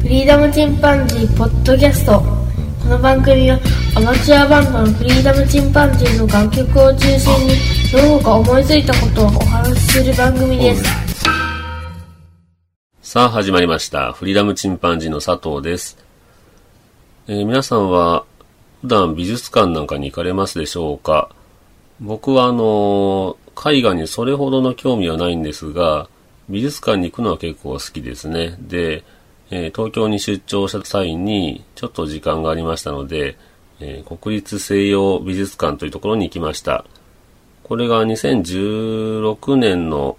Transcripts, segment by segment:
フリーダムチンパンジーポッドキャストこの番組はアマチュアバンドのフリーダムチンパンジーの楽曲を中心にどうか思いついたことをお話しする番組ですさあ始まりました。フリーダムチンパンジーの佐藤です。えー皆さんは普段美術館なんかに行かれますでしょうか？僕はあのー絵画にそれほどの興味はないんですが、美術館に行くのは結構好きですね。で、えー東京に出張した際にちょっと時間がありましたので、えー国立西洋美術館というところに行きました。これが2016年の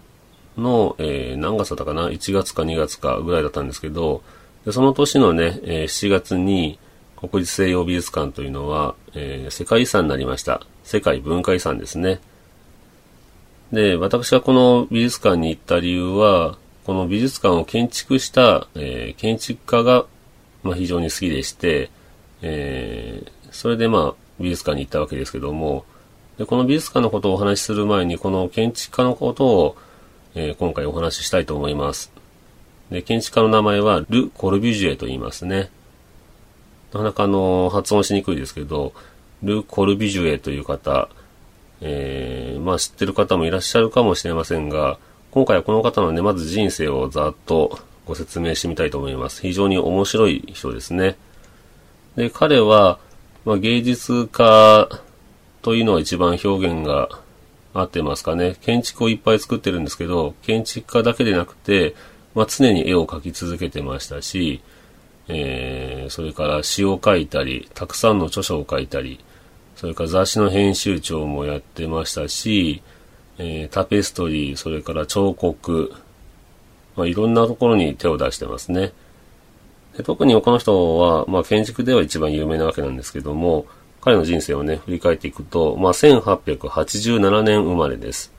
の、えー何月だったかな ?1 月か2月かぐらいだったんですけど、でその年のね、えー7月に国立西洋美術館というのは、えー世界遺産になりました。世界文化遺産ですね。で、私がこの美術館に行った理由は、この美術館を建築した、えー建築家が、まあ、非常に好きでして、えーそれでまあ美術館に行ったわけですけども、でこの美術館のことをお話しする前に、この建築家のことを、えー今回お話ししたいと思います。で、建築家の名前はル・コルビュジエと言いますね。なかなかあの、発音しにくいですけど、ル・コルビュジエという方、えーまあ知ってる方もいらっしゃるかもしれませんが、今回はこの方のね、まず人生をざっとご説明してみたいと思います。非常に面白い人ですね。で、彼は、まあ、芸術家というのは一番表現が合ってますかね。建築をいっぱい作ってるんですけど、建築家だけでなくて、まあ、常に絵を描き続けてましたし、えーそれから詩を書いたり、たくさんの著書を書いたり、それから雑誌の編集長もやってましたし、えータペストリー、それから彫刻、まあ、いろんなところに手を出してますね。で特にこの人は、まあ、建築では一番有名なわけなんですけども、彼の人生をね、振り返っていくと、まあ、1887年生まれです。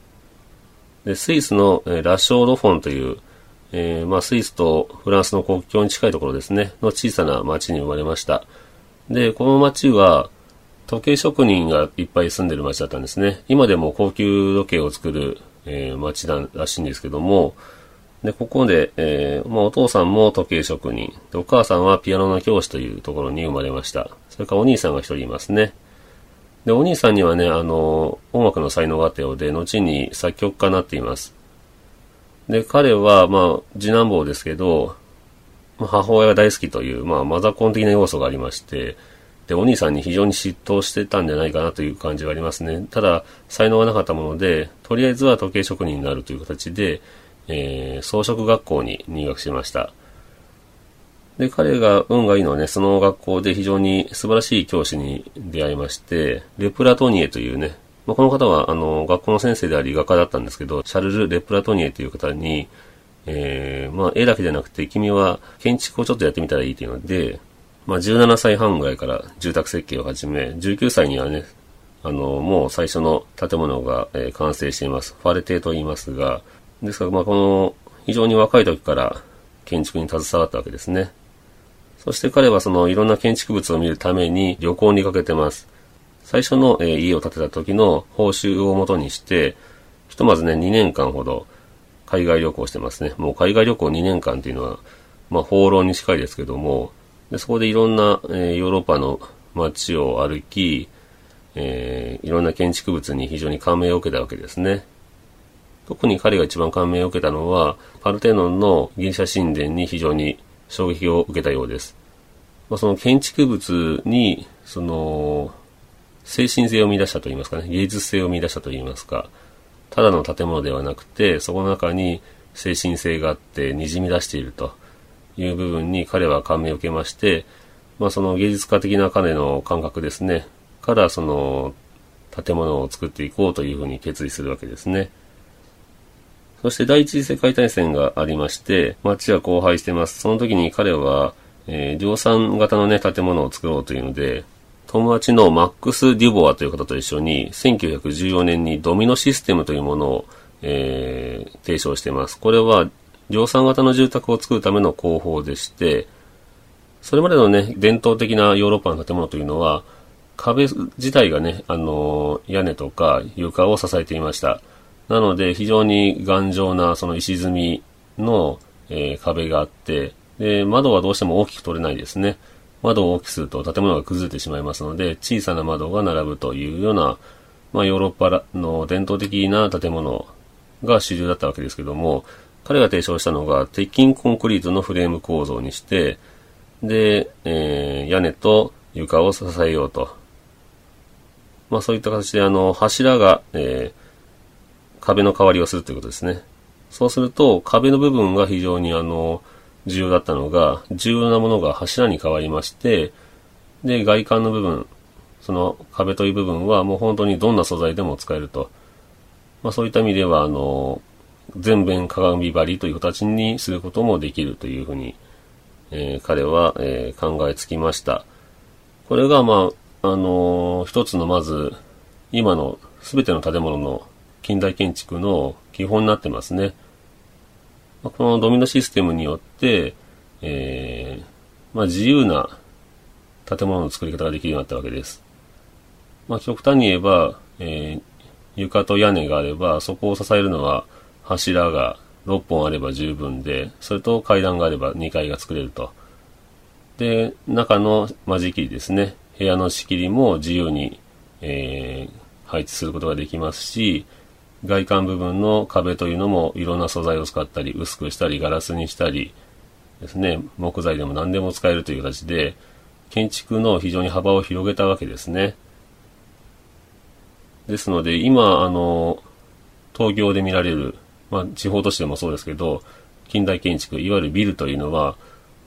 で、スイスの、えーラショードフォンという、えーまあ、スイスとフランスの国境に近いところですね、の小さな町に生まれました。で、この町は、時計職人がいっぱい住んでる町だったんですね。今でも高級時計を作る、えー町だらしいんですけども、で、ここで、えーまあ、お父さんも時計職人で、お母さんはピアノの教師というところに生まれました。それからお兄さんが一人いますね。で、お兄さんにはね、あの、音楽の才能があったようで、後に作曲家になっています。で、彼は、まあ、次男坊ですけど、母親が大好きという、まあ、マザコン的な要素がありまして、で、お兄さんに非常に嫉妬してたんじゃないかなという感じがありますね。ただ、才能がなかったもので、とりあえずは時計職人になるという形で、えー装飾学校に入学しました。で、彼が運がいいのはね、その学校で非常に素晴らしい教師に出会いまして、レプラトニエというね、まあ、この方は、あの、学校の先生であり画家だったんですけど、シャルル・レプラトニエという方に、えーまあ、絵だけじゃなくて、君は建築をちょっとやってみたらいいというので、まあ、17歳半ぐらいから住宅設計を始め、19歳にはね、あの、もう最初の建物が、えー完成しています。ファレテと言いますが、ですから、まあ、この、非常に若い時から建築に携わったわけですね。そして彼はそのいろんな建築物を見るために旅行にかけてます。最初の、えー家を建てた時の報酬をもとにして、ひとまずね、2年間ほど海外旅行してますね。もう海外旅行2年間っていうのは、まあ、放浪に近いですけども、でそこでいろんな、えーヨーロッパの街を歩き、えーいろんな建築物に非常に感銘を受けたわけですね。特に彼が一番感銘を受けたのは、パルテノンのギリシャ神殿に非常に衝撃を受けたようです。まあ、その建築物に、その、精神性を見出したといいますかね、芸術性を見出したといいますか、ただの建物ではなくて、そこの中に精神性があって滲み出しているという部分に彼は感銘を受けまして、まあその芸術家的な彼の感覚ですね、からその建物を作っていこうというふうに決意するわけですね。そして第一次世界大戦がありまして、街は荒廃してます。その時に彼は、えー量産型のね、建物を作ろうというので、友達のマックス・デュボアという方と一緒に、1914年にドミノシステムというものを、えー提唱してます。これは、量産型の住宅を作るための工法でして、それまでのね、伝統的なヨーロッパの建物というのは、壁自体がね、あの屋根とか床を支えていました。なので、非常に頑丈な、その石積みの、えー壁があって、で、窓はどうしても大きく取れないですね。窓を大きくすると建物が崩れてしまいますので、小さな窓が並ぶというような、まあ、ヨーロッパの伝統的な建物が主流だったわけですけども、彼が提唱したのが、鉄筋コンクリートのフレーム構造にして、で、えー、屋根と床を支えようと。まあそういった形で、あの、柱が、えー、壁の代わりをするということですね。そうすると、壁の部分が非常にあの、重要だったのが、重要なものが柱に変わりまして、で、外観の部分、その壁という部分はもう本当にどんな素材でも使えると。まあそういった意味では、あの、全面鏡張りという形にすることもできるというふうに、えー、彼は、えー、考えつきました。これが、まあ、あのー、一つのまず、今の全ての建物の近代建築の基本になってますね。このドミノシステムによって、えー、まあ、自由な建物の作り方ができるようになったわけです。まあ、極端に言えば、えー、床と屋根があれば、そこを支えるのは柱が6本あれば十分で、それと階段があれば2階が作れると。で、中の間仕切りですね。部屋の仕切りも自由に、えー、配置することができますし、外観部分の壁というのもいろんな素材を使ったり、薄くしたり、ガラスにしたり、ですね、木材でも何でも使えるという形で、建築の非常に幅を広げたわけですね。ですので、今、あの、東京で見られる、まあ、地方都市でもそうですけど、近代建築、いわゆるビルというのは、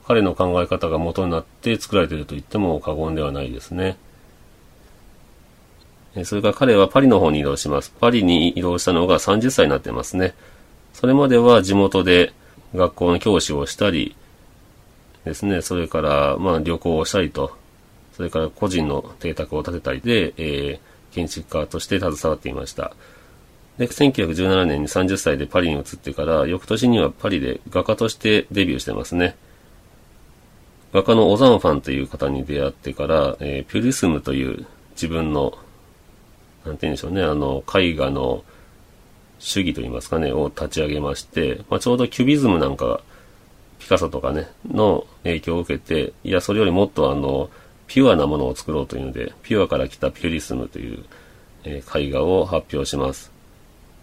彼の考え方が元になって作られていると言っても過言ではないですね。それから彼はパリの方に移動します。パリに移動したのが30歳になってますね。それまでは地元で学校の教師をしたり、ですね、それから、まあ旅行をしたりと、それから個人の邸宅を建てたりで、えー、建築家として携わっていました。で、1917年に30歳でパリに移ってから、翌年にはパリで画家としてデビューしてますね。画家のオザンファンという方に出会ってから、えー、ピュリスムという自分のなんて言うんでしょうね、あの、絵画の主義といいますかね、を立ち上げまして、まあ、ちょうどキュビズムなんか、ピカソとかね、の影響を受けて、いや、それよりもっとあの、ピュアなものを作ろうというので、ピュアから来たピュリスムという、えー、絵画を発表します。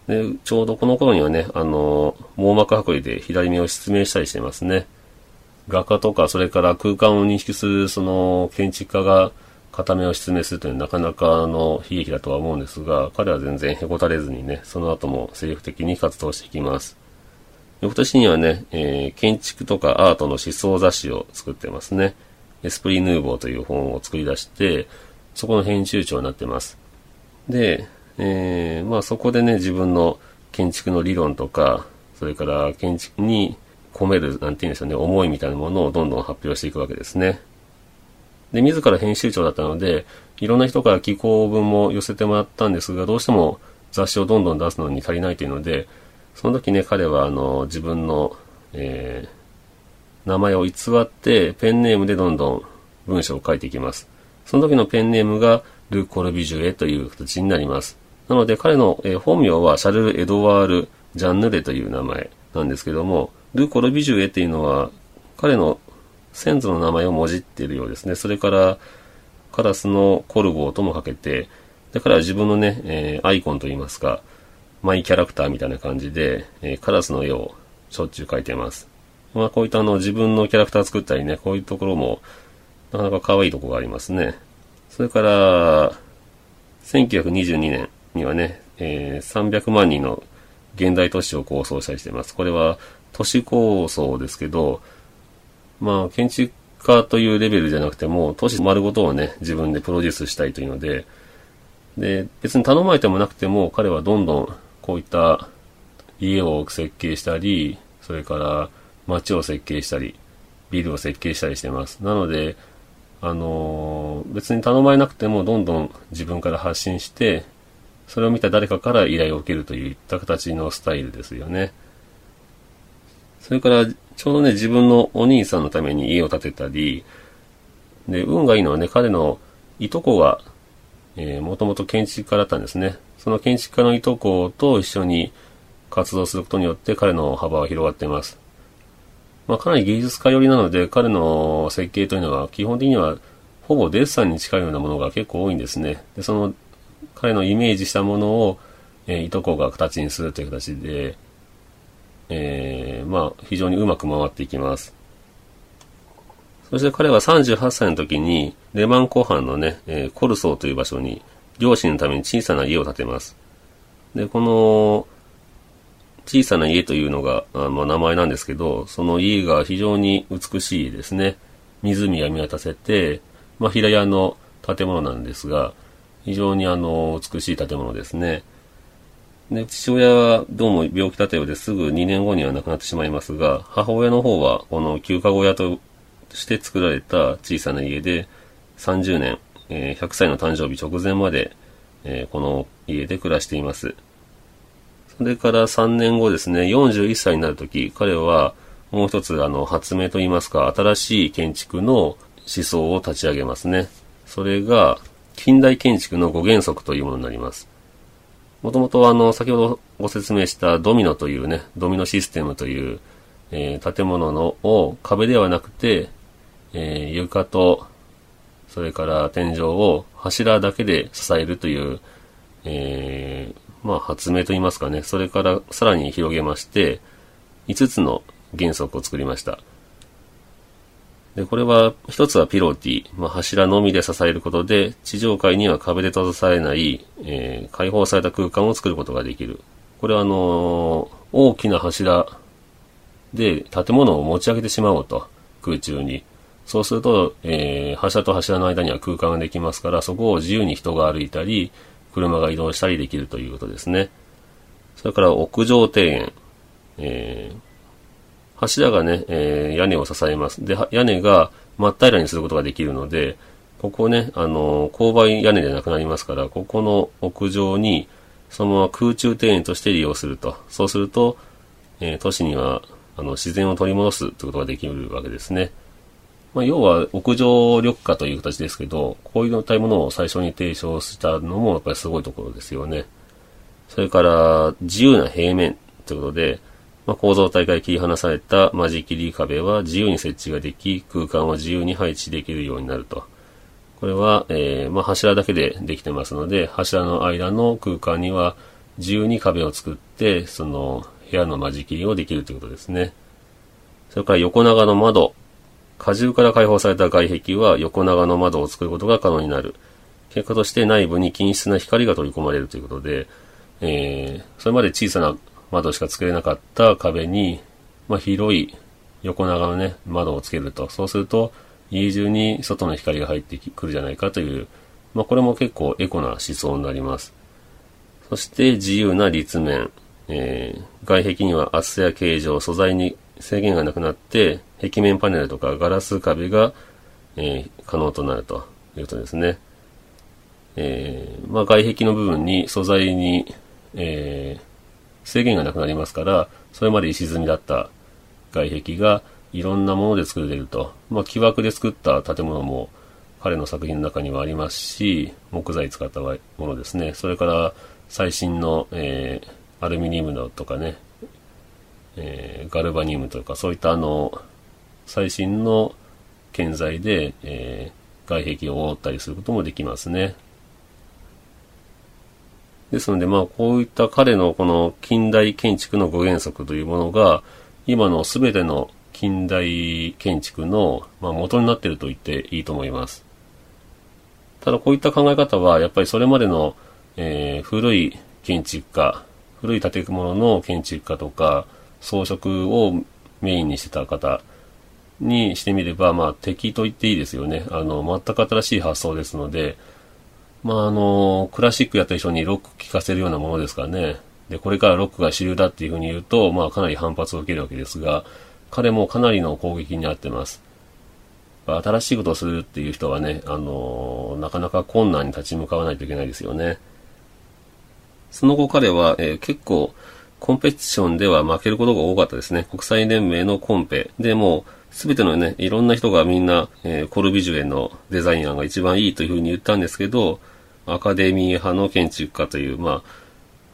で、ちょうどこの頃にはね、あの、網膜剥離で左目を失明したりしてますね。画家とか、それから空間を認識する、その、建築家が、片目を失明するというのはなかなかの悲劇だとは思うんですが、彼は全然へこたれずにね、その後も精力的に活動していきます。翌年にはね、えー、建築とかアートの思想雑誌を作ってますね。エスプリヌーボーという本を作り出して、そこの編集長になってます。で、えー、まあそこでね、自分の建築の理論とか、それから建築に込める、なんて言うんでしょうね、思いみたいなものをどんどん発表していくわけですね。で、自ら編集長だったので、いろんな人から寄稿文も寄せてもらったんですが、どうしても雑誌をどんどん出すのに足りないというので、その時ね、彼はあの、自分の、えー、名前を偽って、ペンネームでどんどん文章を書いていきます。その時のペンネームが、ル・コルビジュエという形になります。なので、彼の、え、本名はシャルル・エドワール・ジャンヌレという名前なんですけども、ル・コルビジュエっていうのは、彼の先祖の名前をもじっているようですね。それから、カラスのコルボーともかけて、だから自分のね、えー、アイコンといいますか、マイキャラクターみたいな感じで、えー、カラスの絵をしょっちゅう描いてます。まあこういったあの自分のキャラクター作ったりね、こういうところもなかなか可愛いところがありますね。それから、1922年にはね、えー、300万人の現代都市を構想したりしています。これは都市構想ですけど、まあ、建築家というレベルじゃなくても、都市丸ごとをね、自分でプロデュースしたいというので、で、別に頼まれてもなくても、彼はどんどんこういった家を設計したり、それから街を設計したり、ビルを設計したりしてます。なので、あのー、別に頼まれなくてもどんどん自分から発信して、それを見た誰かから依頼を受けるといった形のスタイルですよね。それから、ちょうどね、自分のお兄さんのために家を建てたり、で、運がいいのはね、彼のいとこが、えー、もともと建築家だったんですね。その建築家のいとこと一緒に活動することによって彼の幅は広がっています。まあ、かなり芸術家寄りなので、彼の設計というのは基本的にはほぼデッサンに近いようなものが結構多いんですね。で、その彼のイメージしたものを、えー、いとこが形にするという形で、えー、まあ、非常にうまく回っていきます。そして彼は38歳の時に、レマン湖畔のね、えー、コルソーという場所に、両親のために小さな家を建てます。で、この、小さな家というのが、あま、名前なんですけど、その家が非常に美しいですね。湖が見渡せて、まあ、平屋の建物なんですが、非常にあの、美しい建物ですね。で、父親はどうも病気だったようですぐ2年後には亡くなってしまいますが、母親の方はこの休暇小屋として作られた小さな家で30年、え、100歳の誕生日直前まで、え、この家で暮らしています。それから3年後ですね、41歳になるとき、彼はもう一つあの発明といいますか、新しい建築の思想を立ち上げますね。それが、近代建築の5原則というものになります。もともとあの、先ほどご説明したドミノというね、ドミノシステムという、えー、建物のを壁ではなくて、えー、床と、それから天井を柱だけで支えるという、えー、まあ発明といいますかね、それからさらに広げまして、5つの原則を作りました。で、これは、一つはピロティ、まあ、柱のみで支えることで、地上階には壁で閉ざされない、えー、開放された空間を作ることができる。これは、あのー、大きな柱で建物を持ち上げてしまおうと、空中に。そうすると、えー、柱と柱の間には空間ができますから、そこを自由に人が歩いたり、車が移動したりできるということですね。それから屋上庭園。えー、柱がね、えー、屋根を支えます。で、屋根が真っ平らにすることができるので、ここね、あの、勾配屋根でなくなりますから、ここの屋上に、そのまま空中庭園として利用すると。そうすると、えー、都市には、あの、自然を取り戻すということができるわけですね。まあ、要は、屋上緑化という形ですけど、こういうものを最初に提唱したのも、やっぱりすごいところですよね。それから、自由な平面ということで、まあ、構造体から切り離された間仕切り壁は自由に設置ができ、空間は自由に配置できるようになると。これは、えー、まあ、柱だけでできてますので、柱の間の空間には自由に壁を作って、その部屋の間仕切りをできるということですね。それから横長の窓。荷重から解放された外壁は横長の窓を作ることが可能になる。結果として内部に均質な光が取り込まれるということで、えー、それまで小さな窓しか作れなかった壁に、まあ、広い横長のね、窓をつけると。そうすると、家中に外の光が入ってくるじゃないかという、まあ、これも結構エコな思想になります。そして自由な立面。えー、外壁には厚さや形状、素材に制限がなくなって、壁面パネルとかガラス壁が、えー、可能となるということですね。えー、まあ、外壁の部分に素材に、えー、制限がなくなりますから、それまで石積みだった外壁がいろんなもので作れると。まあ、木枠で作った建物も彼の作品の中にはありますし、木材使ったものですね。それから最新の、えー、アルミニウムのとかね、えー、ガルバニウムとかそういったあの、最新の建材で、えー、外壁を覆ったりすることもできますね。ですので、まあ、こういった彼のこの近代建築の5原則というものが、今の全ての近代建築の、ま、元になっていると言っていいと思います。ただ、こういった考え方は、やっぱりそれまでの、えー、古い建築家、古い建物の建築家とか、装飾をメインにしてた方にしてみれば、まあ、敵と言っていいですよね。あの、全く新しい発想ですので、まあ、あの、クラシックやった人にロック聴かせるようなものですからね。で、これからロックが主流だっていうふうに言うと、まあ、かなり反発を受けるわけですが、彼もかなりの攻撃にあってます。新しいことをするっていう人はね、あの、なかなか困難に立ち向かわないといけないですよね。その後彼は、えー、結構、コンペティションでは負けることが多かったですね。国際連盟のコンペでも、すべてのね、いろんな人がみんな、えー、コルビジュエのデザイン案が一番いいというふうに言ったんですけど、アカデミー派の建築家という、まあ、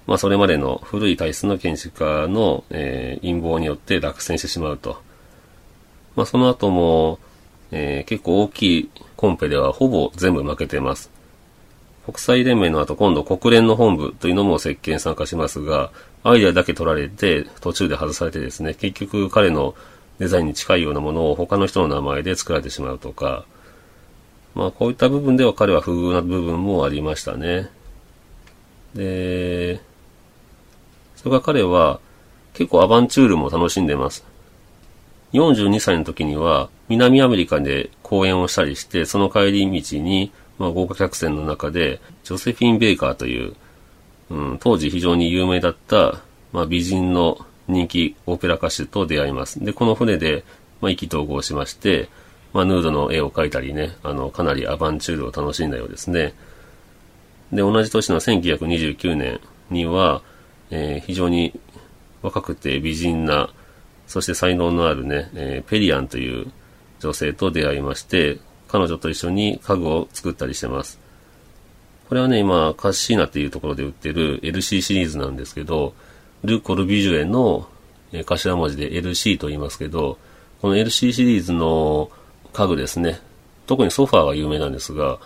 まあ、それまでの古い体質の建築家の、えー、陰謀によって落選してしまうと。まあ、その後も、えー、結構大きいコンペではほぼ全部負けてます。国際連盟の後今度国連の本部というのも設計に参加しますが、アイデアだけ取られて途中で外されてですね、結局彼のデザインに近いようなものを他の人の名前で作られてしまうとか、まあこういった部分では彼は不遇な部分もありましたね。で、それから彼は結構アバンチュールも楽しんでます。42歳の時には南アメリカで講演をしたりして、その帰り道に、まあ、豪華客船の中で、ジョセフィン・ベイカーという、うん、当時非常に有名だった、まあ、美人の人気オペラ歌手と出会います。で、この船で、まあ、意気投合しまして、まあ、ヌードの絵を描いたりね、あの、かなりアバンチュールを楽しんだようですね。で、同じ年の1929年には、えー、非常に若くて美人な、そして才能のあるね、えー、ペリアンという女性と出会いまして、彼女と一緒に家具を作ったりしてます。これはね、今、カッシーナっていうところで売ってる LC シリーズなんですけど、ル・コルビジュエの頭文字で LC と言いますけど、この LC シリーズの家具ですね、特にソファーが有名なんですが、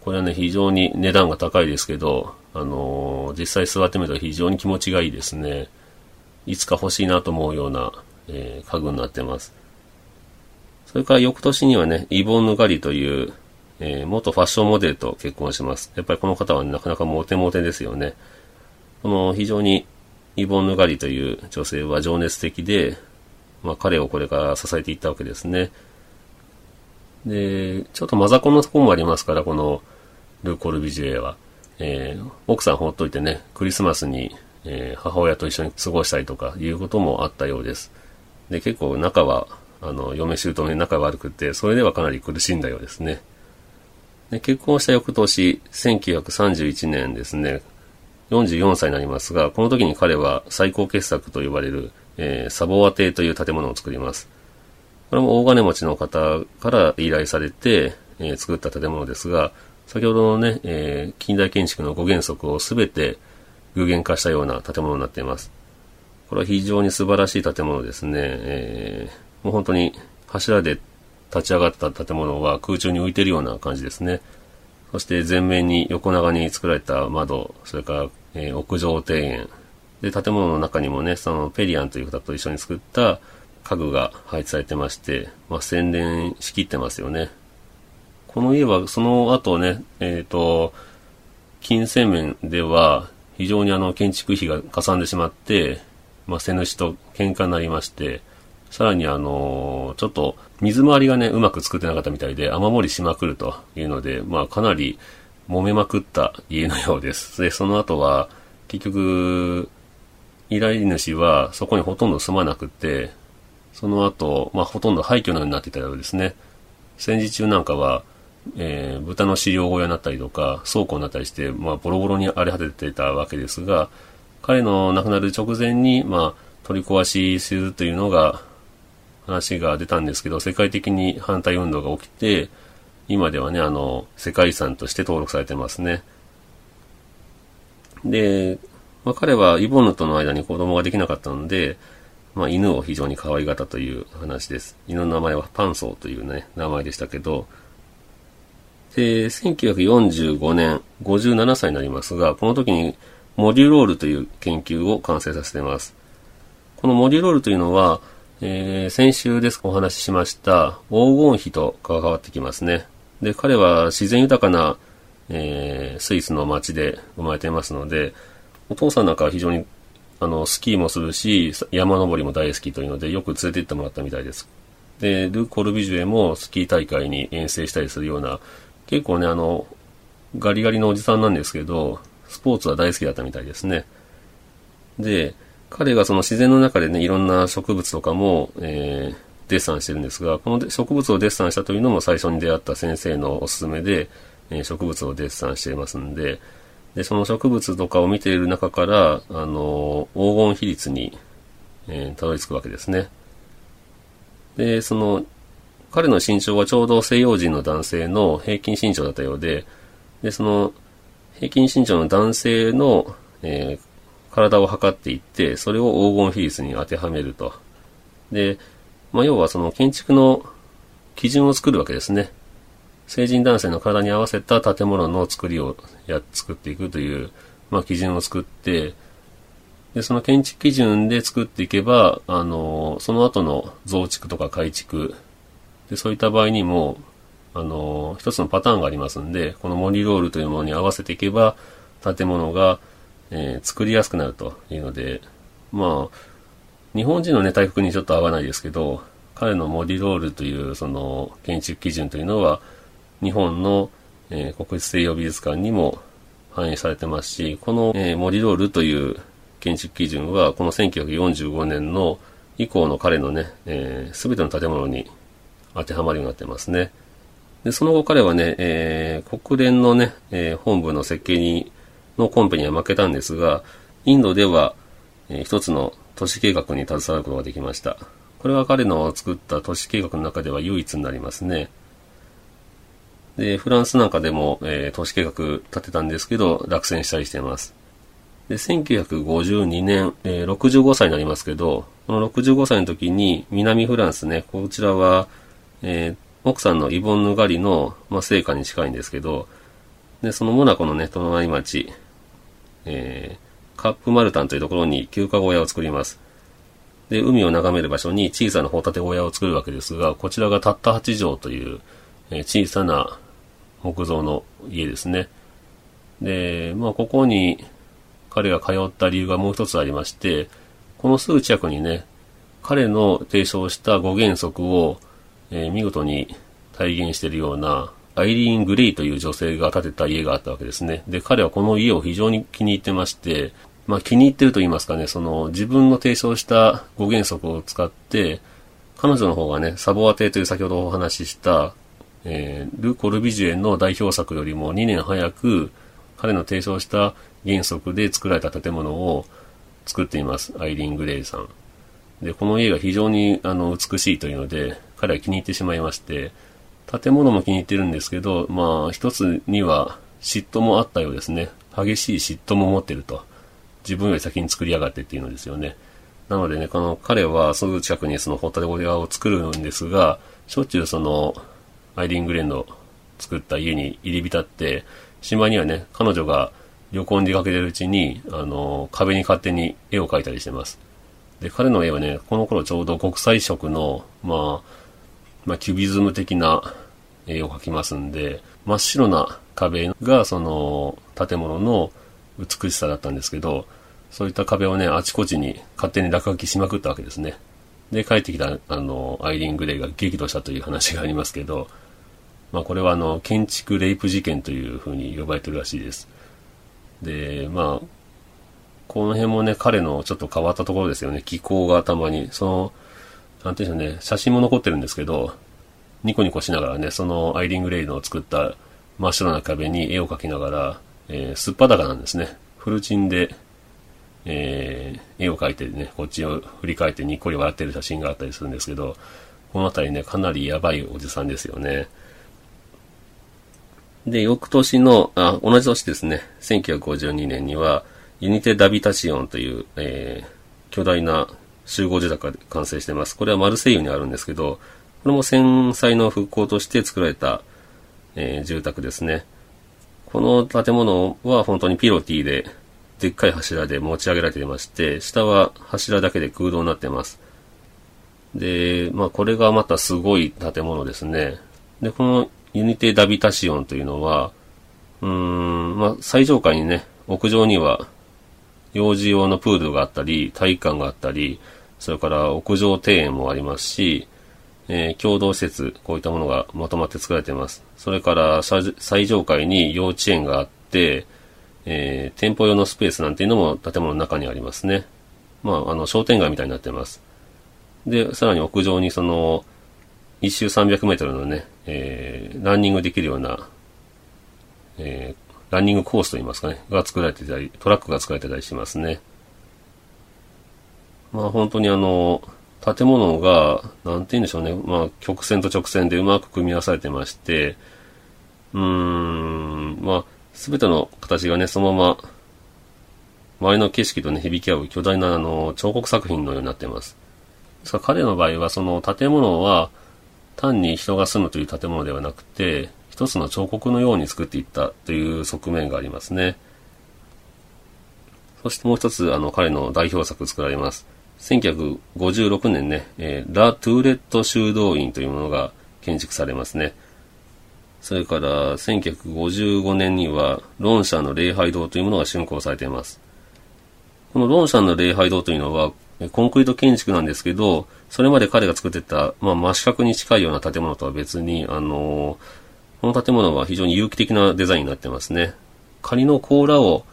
これはね、非常に値段が高いですけど、あのー、実際座ってみると非常に気持ちがいいですね。いつか欲しいなと思うような、えー、家具になってます。それから翌年にはね、イボンヌ・ガリという、えー、元ファッションモデルと結婚します。やっぱりこの方は、ね、なかなかモテモテですよね。この非常にイボンヌ・ガリという女性は情熱的で、まあ彼をこれから支えていったわけですね。で、ちょっとマザコンのとこもありますから、このル・コルビジュエは。えー、奥さん放っといてね、クリスマスに、えー、母親と一緒に過ごしたりとかいうこともあったようです。で、結構仲は、あの、嫁姑に仲悪くて、それではかなり苦しんだようですね。で結婚した翌年、1931年ですね、44歳になりますが、この時に彼は最高傑作と呼ばれる、えー、サボア邸という建物を作ります。これも大金持ちの方から依頼されて、えー、作った建物ですが、先ほどのね、えー、近代建築の5原則をすべて具現化したような建物になっています。これは非常に素晴らしい建物ですね。えー、もう本当に柱で立ち上がった建物は空中に浮いているような感じですね。そして前面に横長に作られた窓、それから、えー、屋上庭園。で、建物の中にもね、そのペリアンという方と一緒に作った家具が配置されてまして、まあ、洗練しきってますよね。この家はその後ね、えっ、ー、と、金銭面では非常にあの建築費がかさんでしまって、まあ、瀬主と喧嘩になりまして、さらにあのちょっと水回りがね、うまく作ってなかったみたいで雨漏りしまくるというので、まあかなり揉めまくった家のようです。で、その後は結局、依頼主はそこにほとんど住まなくて、その後、まあほとんど廃墟のようになっていたようですね。戦時中なんかはえー、豚の飼料小屋になったりとか、倉庫になったりして、まあ、ボロボロに荒れ果てていたわけですが、彼の亡くなる直前に、まあ、取り壊しするというのが、話が出たんですけど、世界的に反対運動が起きて、今ではね、あの、世界遺産として登録されてますね。で、まあ、彼はイボンヌとの間に子供ができなかったので、まあ、犬を非常に可愛がったという話です。犬の名前はパンソーというね、名前でしたけど、で、1945年、57歳になりますが、この時にモデュロールという研究を完成させています。このモデュロールというのは、えー、先週ですお話ししました黄金比と関わってきますね。で、彼は自然豊かな、えー、スイスの街で生まれていますので、お父さんなんかは非常にあのスキーもするし、山登りも大好きというので、よく連れて行ってもらったみたいです。で、ル・コルビジュエもスキー大会に遠征したりするような結構ね、あの、ガリガリのおじさんなんですけど、スポーツは大好きだったみたいですね。で、彼がその自然の中でね、いろんな植物とかも、えー、デッサンしてるんですが、この植物をデッサンしたというのも最初に出会った先生のおすすめで、えー、植物をデッサンしていますんで、で、その植物とかを見ている中から、あの、黄金比率に、えー、たどり着くわけですね。で、その彼の身長はちょうど西洋人の男性の平均身長だったようで、で、その平均身長の男性の、えー、体を測っていって、それを黄金比率に当てはめると。で、まあ、要はその建築の基準を作るわけですね。成人男性の体に合わせた建物の作りをや、作っていくという、まあ、基準を作って、で、その建築基準で作っていけば、あの、その後の増築とか改築、で、そういった場合にも、あの、一つのパターンがありますんで、このモリロールというものに合わせていけば、建物が、えー、作りやすくなるというので、まあ、日本人のね、体格にちょっと合わないですけど、彼のモディロールというその建築基準というのは、日本の、えー、国立西洋美術館にも反映されてますし、この、えー、モディロールという建築基準は、この1945年の以降の彼のね、えー、ての建物に当てはまるようになってますね。で、その後彼はね、えー、国連のね、えー、本部の設計に、のコンペには負けたんですが、インドでは、えー、一つの都市計画に携わることができました。これは彼の作った都市計画の中では唯一になりますね。で、フランスなんかでも、えー、都市計画立てたんですけど、落選したりしてます。で、1952年、えー、65歳になりますけど、この65歳の時に南フランスね、こちらは、えー、奥さんのイボンヌガリの、まあ、成果に近いんですけど、で、そのモナコのね、隣町、えー、カップマルタンというところに休暇小屋を作ります。で、海を眺める場所に小さなホタテ小屋を作るわけですが、こちらがたった8畳という、えー、小さな木造の家ですね。で、まあ、ここに彼が通った理由がもう一つありまして、このすぐ近くにね、彼の提唱した5原則を、えー、見事に体現しているような、アイリーン・グレイという女性が建てた家があったわけですね。で、彼はこの家を非常に気に入ってまして、まあ気に入ってると言いますかね、その自分の提唱した5原則を使って、彼女の方がね、サボア邸という先ほどお話しした、えー、ル・コルビジュエンの代表作よりも2年早く、彼の提唱した原則で作られた建物を作っています。アイリン・グレイさん。で、この家が非常にあの美しいというので、彼は気に入ってしまいまして、建物も気に入ってるんですけど、まあ、一つには嫉妬もあったようですね。激しい嫉妬も持ってると。自分より先に作りやがってっていうのですよね。なのでね、この彼はその近くにそのホタテ小屋を作るんですが、しょっちゅうその、アイリン・グレンの作った家に入り浸って、しまいにはね、彼女が旅行に出かけてるうちに、あの、壁に勝手に絵を描いたりしてます。で、彼の絵はね、この頃ちょうど国際色の、まあ、まあ、キュビズム的な絵を描きますんで、真っ白な壁がその建物の美しさだったんですけど、そういった壁をね、あちこちに勝手に落書きしまくったわけですね。で、帰ってきた、あの、アイリーン・グレイが激怒したという話がありますけど、まあ、これはあの、建築レイプ事件というふうに呼ばれてるらしいです。で、まあ、この辺もね、彼のちょっと変わったところですよね。気候がたまに、その、なんていうんでしょうね、写真も残ってるんですけど、ニコニコしながらね、そのアイリングレイの作った真っ白な壁に絵を描きながら、えー、すっぱだかなんですね。フルチンで、えー、絵を描いてね、こっちを振り返ってにっこり笑ってる写真があったりするんですけど、この辺りね、かなりやばいおじさんですよね。で、翌年の、あ、同じ年ですね、1952年には、ユニテ・ダビタシオンという、えー、巨大な集合住宅が完成してます。これはマルセイユにあるんですけど、これも戦災の復興として作られた、えー、住宅ですね。この建物は本当にピロティで、でっかい柱で持ち上げられていまして、下は柱だけで空洞になっています。で、まあこれがまたすごい建物ですね。で、このユニテ・ダビタシオンというのは、うーん、まあ最上階にね、屋上には幼児用のプールがあったり、体育館があったり、それから屋上庭園もありますし、えー、共同施設、こういったものがまとまって作られています。それから最上階に幼稚園があって、えー、店舗用のスペースなんていうのも建物の中にありますね。まあ、あの、商店街みたいになってます。で、さらに屋上にその、一周300メートルのね、えー、ランニングできるような、えー、ランニングコースといいますかね、が作られてたり、トラックが作られてたりしますね。まあ本当にあの、建物が、なんて言うんでしょうね、まあ曲線と直線でうまく組み合わされてまして、うーん、まあ、すべての形がね、そのまま、周りの景色とね、響き合う巨大なあの、彫刻作品のようになっています。ですから彼の場合はその建物は単に人が住むという建物ではなくて、一つの彫刻のように作っていったという側面がありますね。そしてもう一つ、あの、彼の代表作作られます。1956年ね、えー、ラ・トゥーレット修道院というものが建築されますね。それから1955年にはロンシャンの礼拝堂というものが竣工されています。このロンシャンの礼拝堂というのはコンクリート建築なんですけど、それまで彼が作ってた、まあ、真四角に近いような建物とは別に、あの、この建物は非常に有機的なデザインになってますね。仮の甲羅を、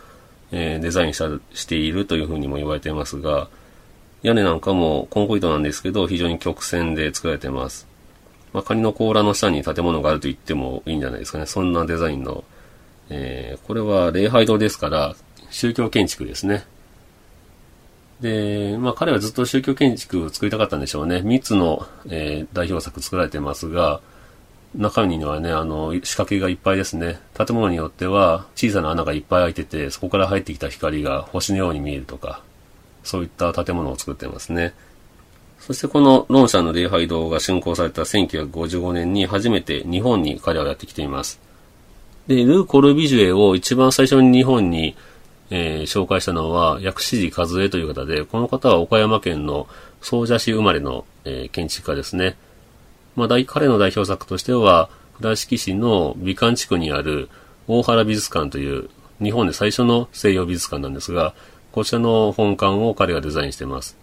えー、デザインしたしているというふうにも言われていますが、屋根なんかもコンクリートなんですけど、非常に曲線で作られてます。まあ、仮の甲羅の下に建物があると言ってもいいんじゃないですかね。そんなデザインの。えー、これは礼拝堂ですから、宗教建築ですね。で、まあ彼はずっと宗教建築を作りたかったんでしょうね。3つの、えー、代表作作られてますが、中身にはね、あの、仕掛けがいっぱいですね。建物によっては小さな穴がいっぱい開いてて、そこから入ってきた光が星のように見えるとか、そういった建物を作ってますね。そしてこのロンシャンの礼拝堂が竣工された1955年に初めて日本に彼はやってきています。で、ルー・コルビジュエを一番最初に日本に、えー、紹介したのは薬師寺和江という方で、この方は岡山県の総社市生まれの、えー、建築家ですね。まあ、彼の代表作としては、倉敷市の美観地区にある大原美術館という日本で最初の西洋美術館なんですが、こちらの本館を彼がデザインしています。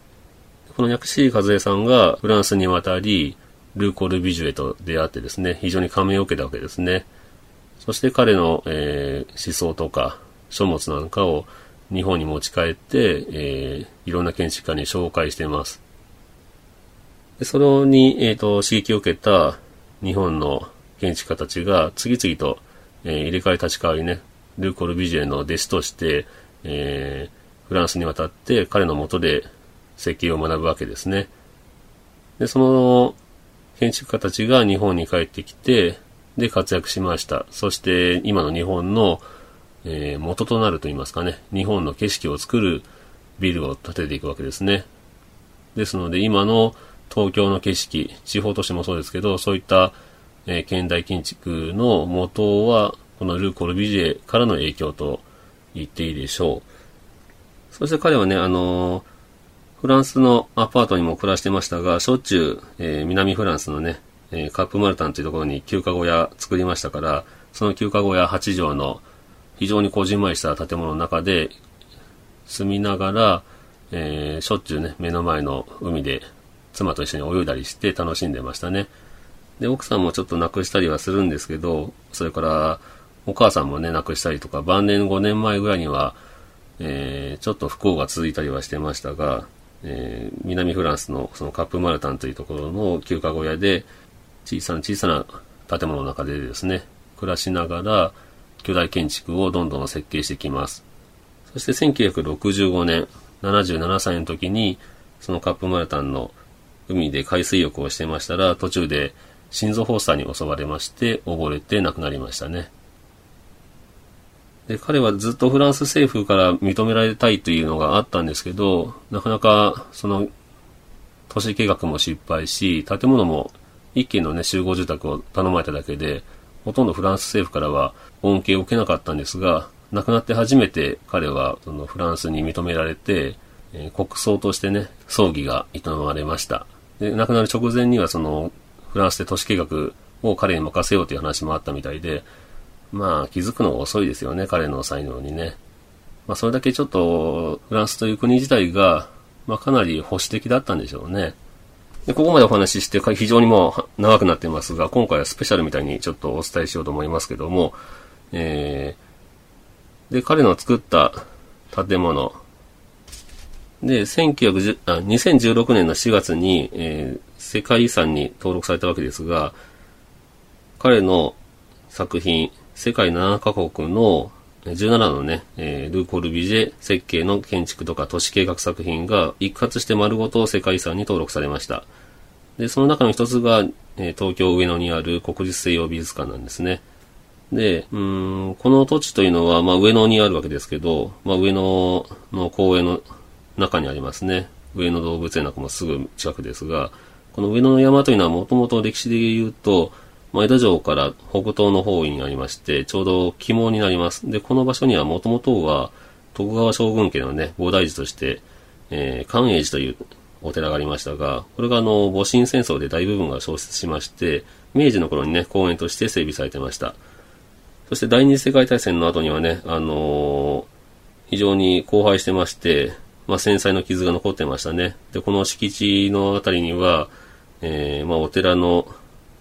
この薬師和江さんがフランスに渡り、ルーコル・ビジュエと出会ってですね、非常に感銘を受けたわけですね。そして彼の、えー、思想とか書物なんかを日本に持ち帰って、えー、いろんな建築家に紹介しています。でそれに、えーと、刺激を受けた日本の建築家たちが次々と、えー、入れ替え立ち替わりね、ルーコル・ビジュエの弟子として、えー、フランスに渡って彼のもとで設計を学ぶわけですね。で、その建築家たちが日本に帰ってきて、で、活躍しました。そして、今の日本の、えー、元となると言いますかね、日本の景色を作るビルを建てていくわけですね。ですので、今の東京の景色、地方都市もそうですけど、そういった、えー、現代建築の元は、このル・コルビジエからの影響と言っていいでしょう。そして彼はね、あのーフランスのアパートにも暮らしてましたが、しょっちゅう、えー、南フランスのね、え、カップマルタンというところに休暇小屋作りましたから、その休暇小屋8畳の非常にこじんまりした建物の中で住みながら、えー、しょっちゅうね、目の前の海で妻と一緒に泳いだりして楽しんでましたね。で、奥さんもちょっと亡くしたりはするんですけど、それからお母さんもね、亡くしたりとか、晩年5年前ぐらいには、えー、ちょっと不幸が続いたりはしてましたが、えー、南フランスのそのカップマルタンというところの休暇小屋で、小さな小さな建物の中でですね、暮らしながら巨大建築をどんどん設計してきます。そして1965年、77歳の時に、そのカップマルタンの海で海水浴をしてましたら、途中で心臓発作に襲われまして、溺れて亡くなりましたね。で、彼はずっとフランス政府から認められたいというのがあったんですけど、なかなか、その、都市計画も失敗し、建物も一軒のね、集合住宅を頼まれただけで、ほとんどフランス政府からは恩恵を受けなかったんですが、亡くなって初めて彼はそのフランスに認められて、えー、国葬としてね、葬儀が営まれました。で、亡くなる直前にはその、フランスで都市計画を彼に任せようという話もあったみたいで、まあ気づくのが遅いですよね、彼の才能にね。まあそれだけちょっとフランスという国自体が、まあかなり保守的だったんでしょうね。で、ここまでお話しして非常にもう長くなっていますが、今回はスペシャルみたいにちょっとお伝えしようと思いますけども、えー、で、彼の作った建物、で、1910あ2016年の4月に、えー、世界遺産に登録されたわけですが、彼の作品、世界7カ国の17のね、えー、ルー・コルビジェ設計の建築とか都市計画作品が一括して丸ごと世界遺産に登録されました。で、その中の一つが、え、東京上野にある国立西洋美術館なんですね。で、うん、この土地というのは、まあ上野にあるわけですけど、まあ上野の公園の中にありますね。上野動物園なんかもすぐ近くですが、この上野の山というのはもともと歴史で言うと、前田城から北東の方位にありまして、ちょうど肝になります。で、この場所にはもともとは徳川将軍家のね、菩提寺として、えー、寛永寺というお寺がありましたが、これがあの、戊辰戦争で大部分が消失しまして、明治の頃にね、公園として整備されてました。そして第二次世界大戦の後にはね、あのー、非常に荒廃してまして、まあ、繊細の傷が残ってましたね。で、この敷地のあたりには、えー、まあ、お寺の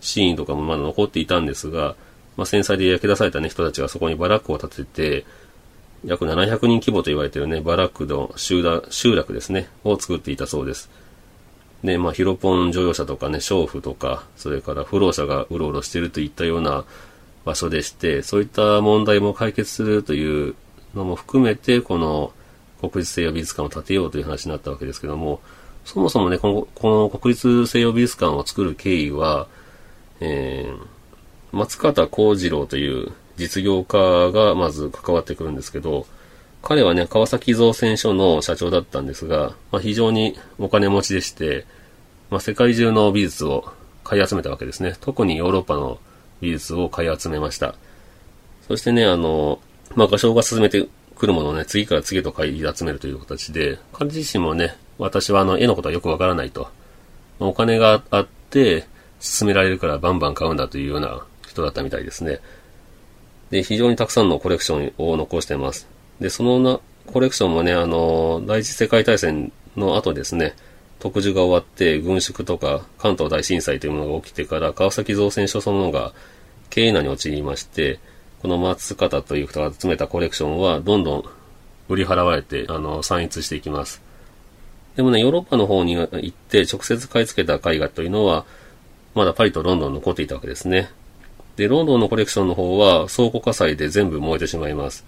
シーンとかもまだ残っていたんですが、まあ、繊細で焼け出されたね、人たちがそこにバラックを建てて、約700人規模と言われているね、バラックの集集落ですね、を作っていたそうです。で、まあ、ヒロポン乗用車とかね、娼婦とか、それから不老者がうろうろしているといったような場所でして、そういった問題も解決するというのも含めて、この国立西洋美術館を建てようという話になったわけですけども、そもそもね、このこの国立西洋美術館を作る経緯は、えー、松方幸次郎という実業家がまず関わってくるんですけど、彼はね、川崎造船所の社長だったんですが、まあ、非常にお金持ちでして、まあ、世界中の美術を買い集めたわけですね。特にヨーロッパの美術を買い集めました。そしてね、あの、まあ、画商が進めてくるものをね、次から次へと買い集めるという形で、彼自身もね、私はあの、絵のことはよくわからないと。お金があって、進められるからバンバン買うんだというような人だったみたいですね。で、非常にたくさんのコレクションを残しています。で、そのな、コレクションもね、あの、第一次世界大戦の後ですね、特需が終わって軍縮とか関東大震災というものが起きてから川崎造船所そのものが経営難に陥りまして、この松方という人が集めたコレクションはどんどん売り払われて、あの、散逸していきます。でもね、ヨーロッパの方に行って直接買い付けた絵画というのは、まだパリとロンドン残っていたわけですね。で、ロンドンのコレクションの方は倉庫火災で全部燃えてしまいます。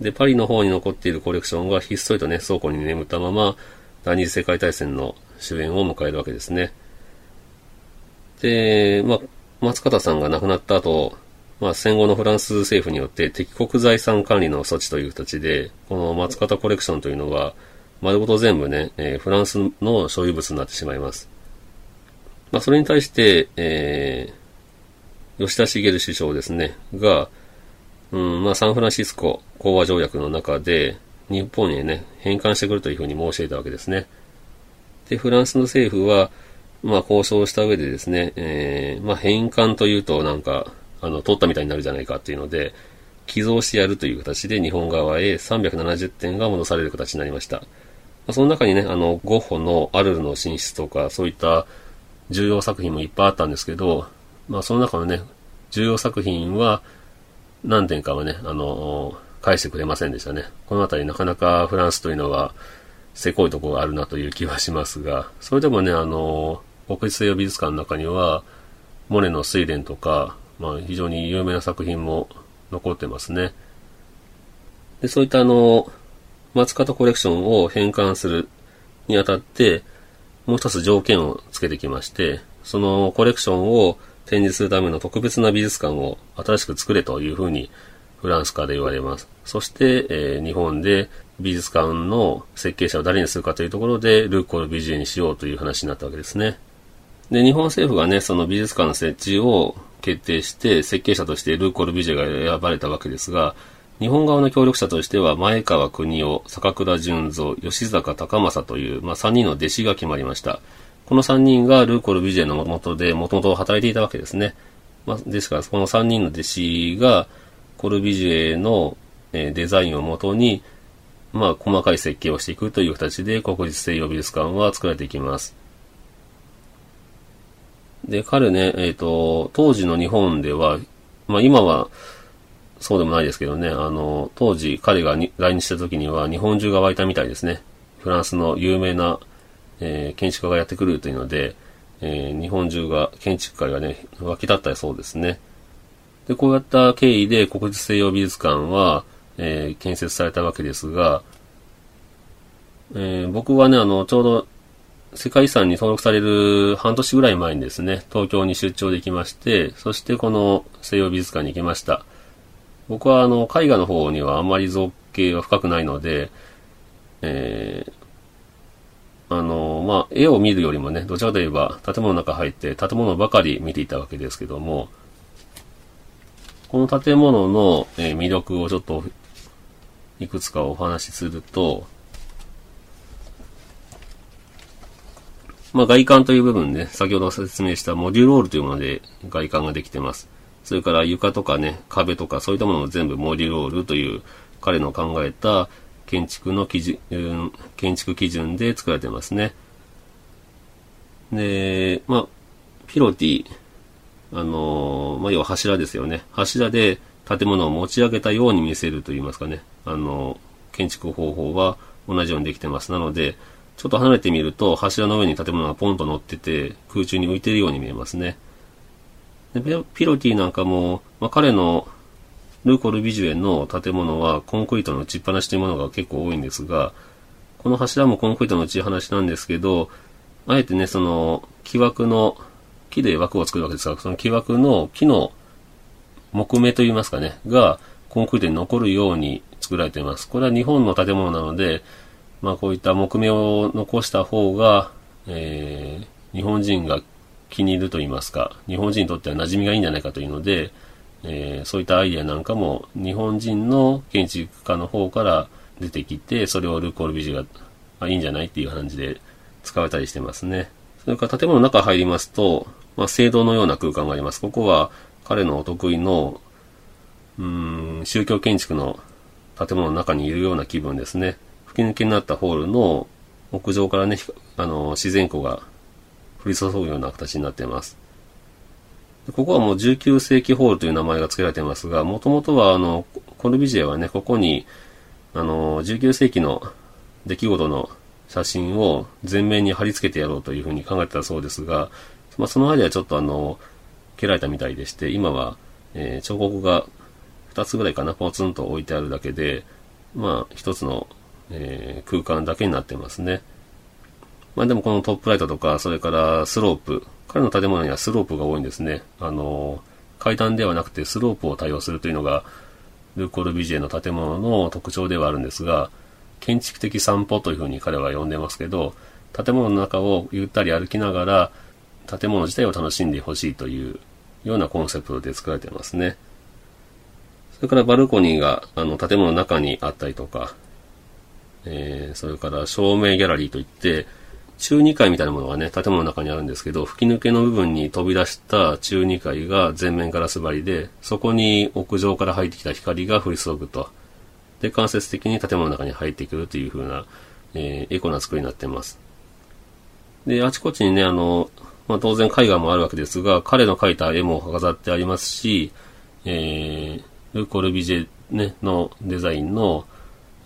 で、パリの方に残っているコレクションがひっそりとね、倉庫に眠ったまま、第二次世界大戦の終焉を迎えるわけですね。で、まあ、松方さんが亡くなった後、まあ、戦後のフランス政府によって敵国財産管理の措置という形で、この松方コレクションというのは、丸ごと全部ね、えー、フランスの所有物になってしまいます。まあ、それに対して、えー、吉田茂首相ですね、が、うん、まあ、サンフランシスコ講和条約の中で、日本にね、返還してくるというふうに申し上げたわけですね。で、フランスの政府は、まあ、交渉した上でですね、えー、まあ、返還というと、なんか、あの、取ったみたいになるじゃないかっていうので、寄贈してやるという形で日本側へ370点が戻される形になりました。まあ、その中にね、あの、ゴッホのアルルの寝室とか、そういった重要作品もいっぱいあったんですけど、まあ、その中のね、重要作品は、何点かはね、あの、返してくれませんでしたね。このあたりなかなかフランスというのは、せこいとこがあるなという気はしますが、それでもね、あの、国立西洋美術館の中には、モネの睡蓮とか、まあ、非常に有名な作品も残ってますね。で、そういったあの、松方コレクションを返還するにあたって、もう一つ条件をつけてきまして、そのコレクションを展示するための特別な美術館を新しく作れというふうにフランスから言われます。そして、えー、日本で美術館の設計者を誰にするかというところで、ルーコール・ビジュにしようという話になったわけですね。で、日本政府がね、その美術館の設置を決定して、設計者としてルーコール・ビジュが選ばれたわけですが、日本側の協力者としては、前川国夫、坂倉淳三、吉坂隆正という、まあ、3人の弟子が決まりました。この3人がルーコル・ビジェの元で、もともと働いていたわけですね。まあ、ですから、この3人の弟子が、コルビジュエの、デザインをもとに、まあ、細かい設計をしていくという形で、国立西洋美術館は作られていきます。で、彼ね、えっ、ー、と、当時の日本では、まあ今は、そうでもないですけどね、あの、当時彼が来日した時には日本中が湧いたみたいですね。フランスの有名なえー、建築家がやってくるというので、えー、日本中が、建築界がね、湧き立ったそうですね。で、こうやった経緯で国立西洋美術館は、えー、建設されたわけですが、えー、僕はね、あの、ちょうど世界遺産に登録される半年ぐらい前にですね、東京に出張できまして、そしてこの西洋美術館に行きました。僕はあの、絵画の方にはあんまり造形が深くないので、えー、あの、まあ、絵を見るよりもね、どちらかといえば建物の中入って建物ばかり見ていたわけですけども、この建物の、え魅力をちょっといくつかお話しすると、まあ、外観という部分ね、先ほど説明したモデュロールというもので外観ができてます。それから床とかね、壁とかそういったものも全部モデュロールという彼の考えた建築の基準、建築基準で作られてますね。で、まあ、ピロティ、あのまあ、要は柱ですよね。柱で建物を持ち上げたように見せると言いますかね。あの建築方法は同じようにできてます。なので、ちょっと離れてみると、柱の上に建物がポンと乗ってて、空中に浮いてるように見えますね。でピロティなんかも、まあ、彼のルコルビジュエの建物はコンクリートの打ちっぱなしというものが結構多いんですが、この柱もコンクリートの打ちっぱなしなんですけど、あえてね、その木枠の、木で枠を作るわけですが、その木枠の木の木目といいますかね、がコンクリートに残るように作られています。これは日本の建物なので、まあこういった木目を残した方が、えー、日本人が気に入ると言いますか、日本人にとっては馴染みがいいんじゃないかというので、えー、そういったアイデアなんかも日本人の建築家の方から出てきて、それをル・コルビジュがいいんじゃないっていう感じで使われたりしてますね。それから建物の中入りますと、まあ、聖堂のような空間があります。ここは彼のお得意の、うん、宗教建築の建物の中にいるような気分ですね。吹き抜けになったホールの屋上からね、あの、自然光が降り注ぐような形になっています。ここはもう19世紀ホールという名前が付けられていますが、もともとはあの、コルビジェはね、ここに、あの、19世紀の出来事の写真を全面に貼り付けてやろうというふうに考えてたそうですが、まあ、その間はちょっとあの、蹴られたみたいでして、今は、えー、彫刻が2つぐらいかな、ポツンと置いてあるだけで、まあ、1つの、えー、空間だけになってますね。まあでもこのトップライトとか、それからスロープ、彼の建物にはスロープが多いんですね。あの、階段ではなくてスロープを対応するというのが、ル・コルビジエの建物の特徴ではあるんですが、建築的散歩というふうに彼は呼んでますけど、建物の中をゆったり歩きながら、建物自体を楽しんでほしいというようなコンセプトで作られてますね。それからバルコニーがあの建物の中にあったりとか、えー、それから照明ギャラリーといって、中2階みたいなものがね、建物の中にあるんですけど、吹き抜けの部分に飛び出した中2階が全面ガラス張りで、そこに屋上から入ってきた光が降り注ぐと。で、間接的に建物の中に入ってくるという風な、えー、エコな作りになっています。で、あちこちにね、あの、まあ、当然絵画もあるわけですが、彼の描いた絵も飾ってありますし、えー、ル・コルビジェ、ね、のデザインの、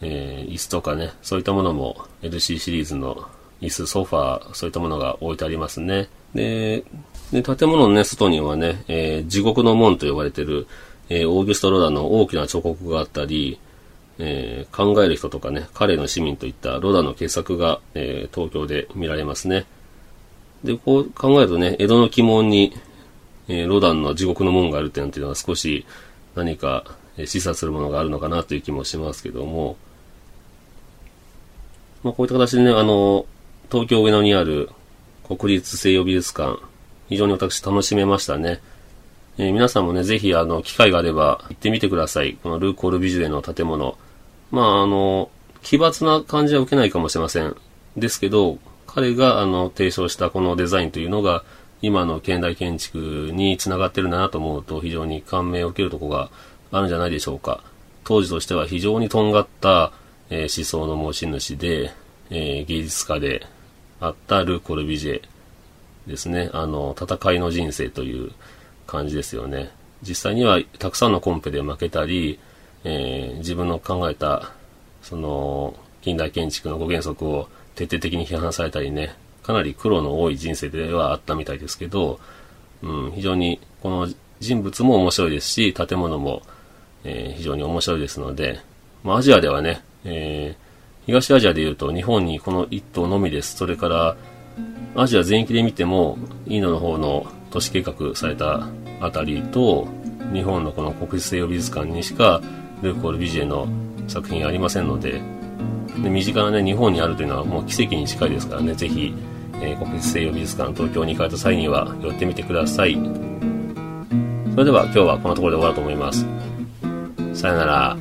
えー、椅子とかね、そういったものも LC シリーズの椅子、ソファー、そういったものが置いてありますね。で、で建物のね、外にはね、えー、地獄の門と呼ばれてる、えー、オーギュスト・ロダンの大きな彫刻があったり、えー、考える人とかね、彼の市民といったロダンの傑作が、えー、東京で見られますね。で、こう考えるとね、江戸の鬼門に、えー、ロダンの地獄の門があるっていうのは少し何か、え、示唆するものがあるのかなという気もしますけども、まあ、こういった形でね、あの、東京上野にある国立西洋美術館、非常に私楽しめましたね。えー、皆さんもね、ぜひ、あの、機会があれば行ってみてください。このルーコールビジュエの建物。まあ、あの、奇抜な感じは受けないかもしれません。ですけど、彼が、あの、提唱したこのデザインというのが、今の現代建築につながってるんだなと思うと、非常に感銘を受けるとこがあるんじゃないでしょうか。当時としては非常にとんがった、えー、思想の持ち主で、えー、芸術家で、あったル・コルビジェですね。あの、戦いの人生という感じですよね。実際にはたくさんのコンペで負けたり、えー、自分の考えた、その、近代建築の5原則を徹底的に批判されたりね、かなり苦労の多い人生ではあったみたいですけど、うん、非常にこの人物も面白いですし、建物も、えー、非常に面白いですので、まあ、アジアではね、え、東アジアでいうと日本にこの1棟のみです。それからアジア全域で見てもインドの方の都市計画されたあたりと日本のこの国立西洋美術館にしかルーコール・ビジェの作品ありませんので、で身近なね、日本にあるというのはもう奇跡に近いですからね、ぜひ、えー、国立西洋美術館東京に行かれた際には寄ってみてください。それでは今日はこんなところで終わろうと思います。さよなら。